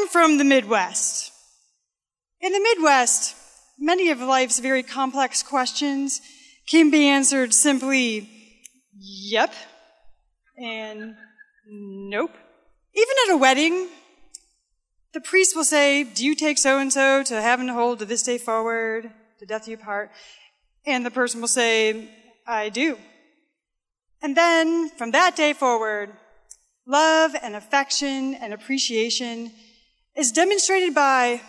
I'm from the Midwest. In the Midwest, many of life's very complex questions can be answered simply, yep, and nope. Even at a wedding, the priest will say, Do you take so and so to heaven to hold to this day forward, to death you part? And the person will say, I do. And then from that day forward, love and affection and appreciation is demonstrated by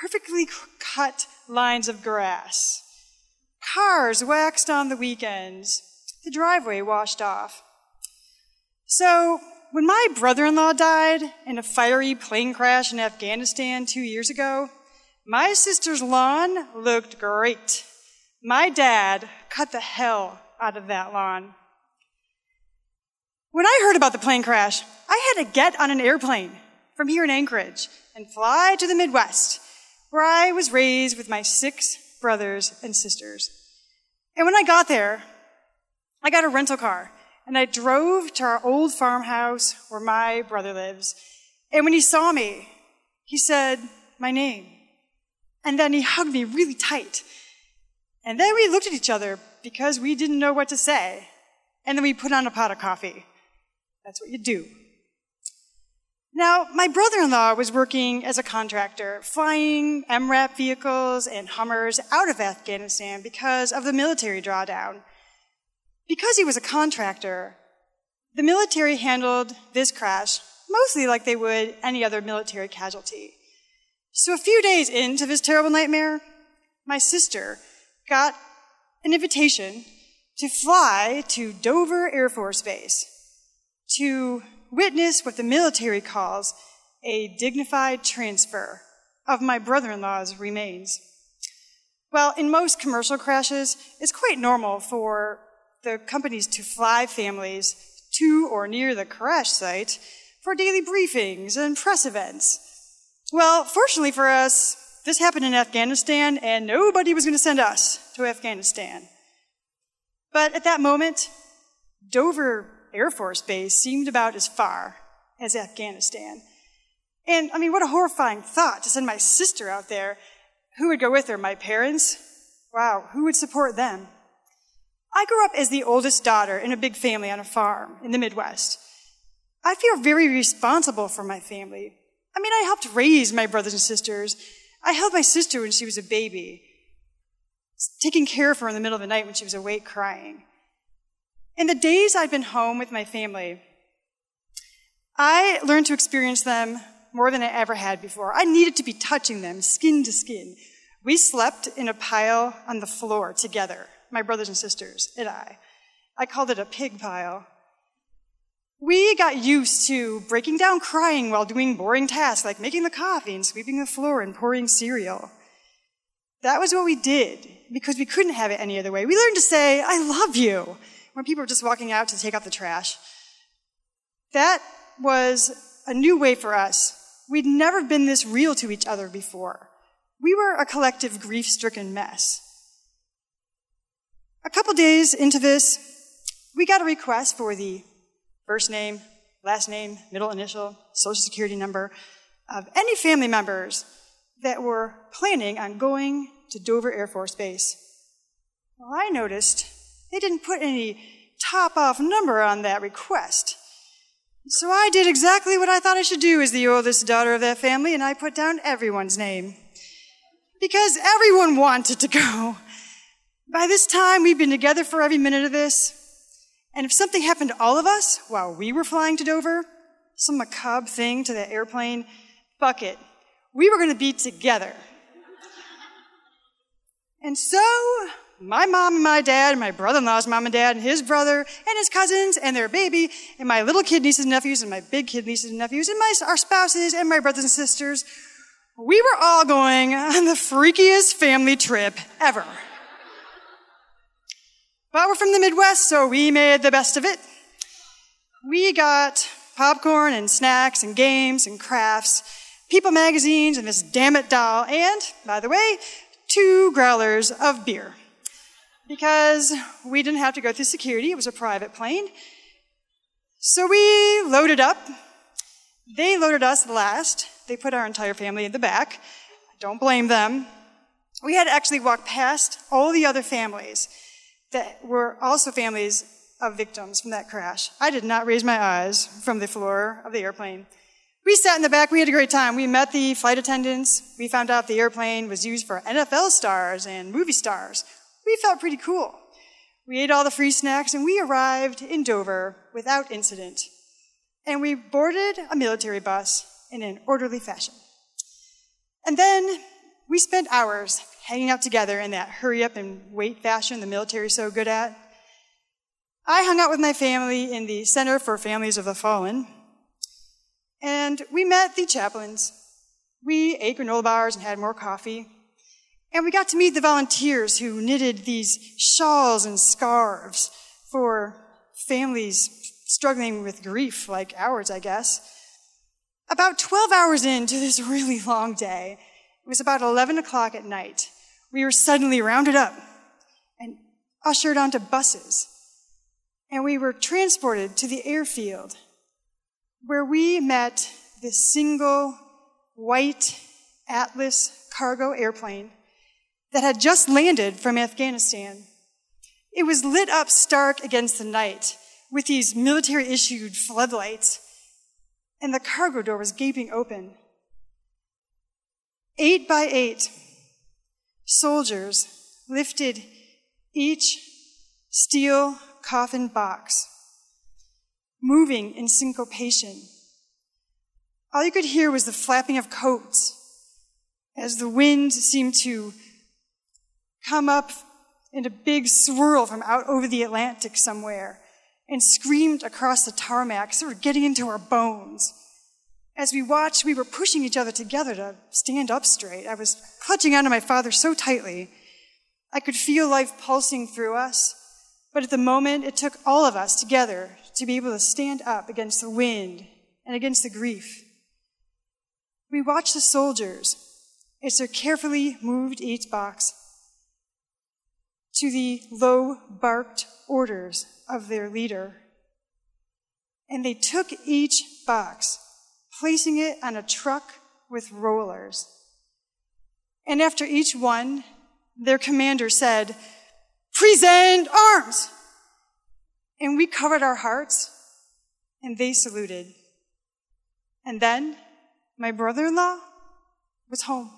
perfectly cut lines of grass, cars waxed on the weekends, the driveway washed off. So when my brother in law died in a fiery plane crash in Afghanistan two years ago, my sister's lawn looked great. My dad cut the hell out of that lawn. When I heard about the plane crash, I had to get on an airplane from here in Anchorage and fly to the Midwest, where I was raised with my six brothers and sisters. And when I got there, I got a rental car and I drove to our old farmhouse where my brother lives. And when he saw me, he said my name. And then he hugged me really tight. And then we looked at each other because we didn't know what to say. And then we put on a pot of coffee. That's what you do. Now, my brother in law was working as a contractor, flying MRAP vehicles and Hummers out of Afghanistan because of the military drawdown. Because he was a contractor, the military handled this crash mostly like they would any other military casualty. So a few days into this terrible nightmare, my sister got an invitation to fly to Dover Air Force Base to witness what the military calls a dignified transfer of my brother-in-law's remains. Well, in most commercial crashes, it's quite normal for the companies to fly families to or near the crash site for daily briefings and press events. Well, fortunately for us, this happened in Afghanistan and nobody was going to send us to Afghanistan. But at that moment, Dover Air Force Base seemed about as far as Afghanistan. And I mean, what a horrifying thought to send my sister out there. Who would go with her? My parents? Wow, who would support them? I grew up as the oldest daughter in a big family on a farm in the Midwest. I feel very responsible for my family. I mean, I helped raise my brothers and sisters. I held my sister when she was a baby, taking care of her in the middle of the night when she was awake crying. In the days I'd been home with my family, I learned to experience them more than I ever had before. I needed to be touching them skin to skin. We slept in a pile on the floor together my brothers and sisters and I. I called it a pig pile. We got used to breaking down crying while doing boring tasks like making the coffee and sweeping the floor and pouring cereal. That was what we did because we couldn't have it any other way. We learned to say, I love you when people were just walking out to take out the trash. That was a new way for us. We'd never been this real to each other before. We were a collective grief stricken mess. A couple days into this, we got a request for the first name, last name, middle initial, social security number of any family members that were planning on going to Dover Air Force Base. Well, I noticed they didn't put any top off number on that request. So I did exactly what I thought I should do as the oldest daughter of that family, and I put down everyone's name. Because everyone wanted to go. By this time, we've been together for every minute of this. And if something happened to all of us while we were flying to Dover, some macabre thing to the airplane, fuck it. We were going to be together. And so, my mom and my dad, and my brother in law's mom and dad, and his brother, and his cousins, and their baby, and my little kid nieces and nephews, and my big kid nieces and nephews, and my, our spouses, and my brothers and sisters, we were all going on the freakiest family trip ever. But we're from the Midwest, so we made the best of it. We got popcorn and snacks and games and crafts, People magazines and this damn it doll, and, by the way, two growlers of beer. Because we didn't have to go through security, it was a private plane. So we loaded up. They loaded us last, they put our entire family in the back. Don't blame them. We had to actually walk past all the other families that were also families of victims from that crash. I did not raise my eyes from the floor of the airplane. We sat in the back. We had a great time. We met the flight attendants. We found out the airplane was used for NFL stars and movie stars. We felt pretty cool. We ate all the free snacks and we arrived in Dover without incident. And we boarded a military bus in an orderly fashion. And then we spent hours hanging out together in that hurry up and wait fashion the military is so good at. I hung out with my family in the Center for Families of the Fallen, and we met the chaplains. We ate granola bars and had more coffee. And we got to meet the volunteers who knitted these shawls and scarves for families struggling with grief like ours, I guess. About 12 hours into this really long day, it was about 11 o'clock at night, we were suddenly rounded up and ushered onto buses. And we were transported to the airfield where we met this single white Atlas cargo airplane that had just landed from Afghanistan. It was lit up stark against the night with these military issued floodlights, and the cargo door was gaping open. Eight by eight, soldiers lifted each steel coffin box moving in syncopation. All you could hear was the flapping of coats as the wind seemed to come up in a big swirl from out over the Atlantic somewhere and screamed across the tarmac, sort of getting into our bones. As we watched, we were pushing each other together to stand up straight. I was clutching onto my father so tightly. I could feel life pulsing through us, but at the moment, it took all of us together to be able to stand up against the wind and against the grief. We watched the soldiers as they carefully moved each box to the low barked orders of their leader. And they took each box, placing it on a truck with rollers. And after each one, their commander said, Present arms! And we covered our hearts, and they saluted. And then my brother in law was home.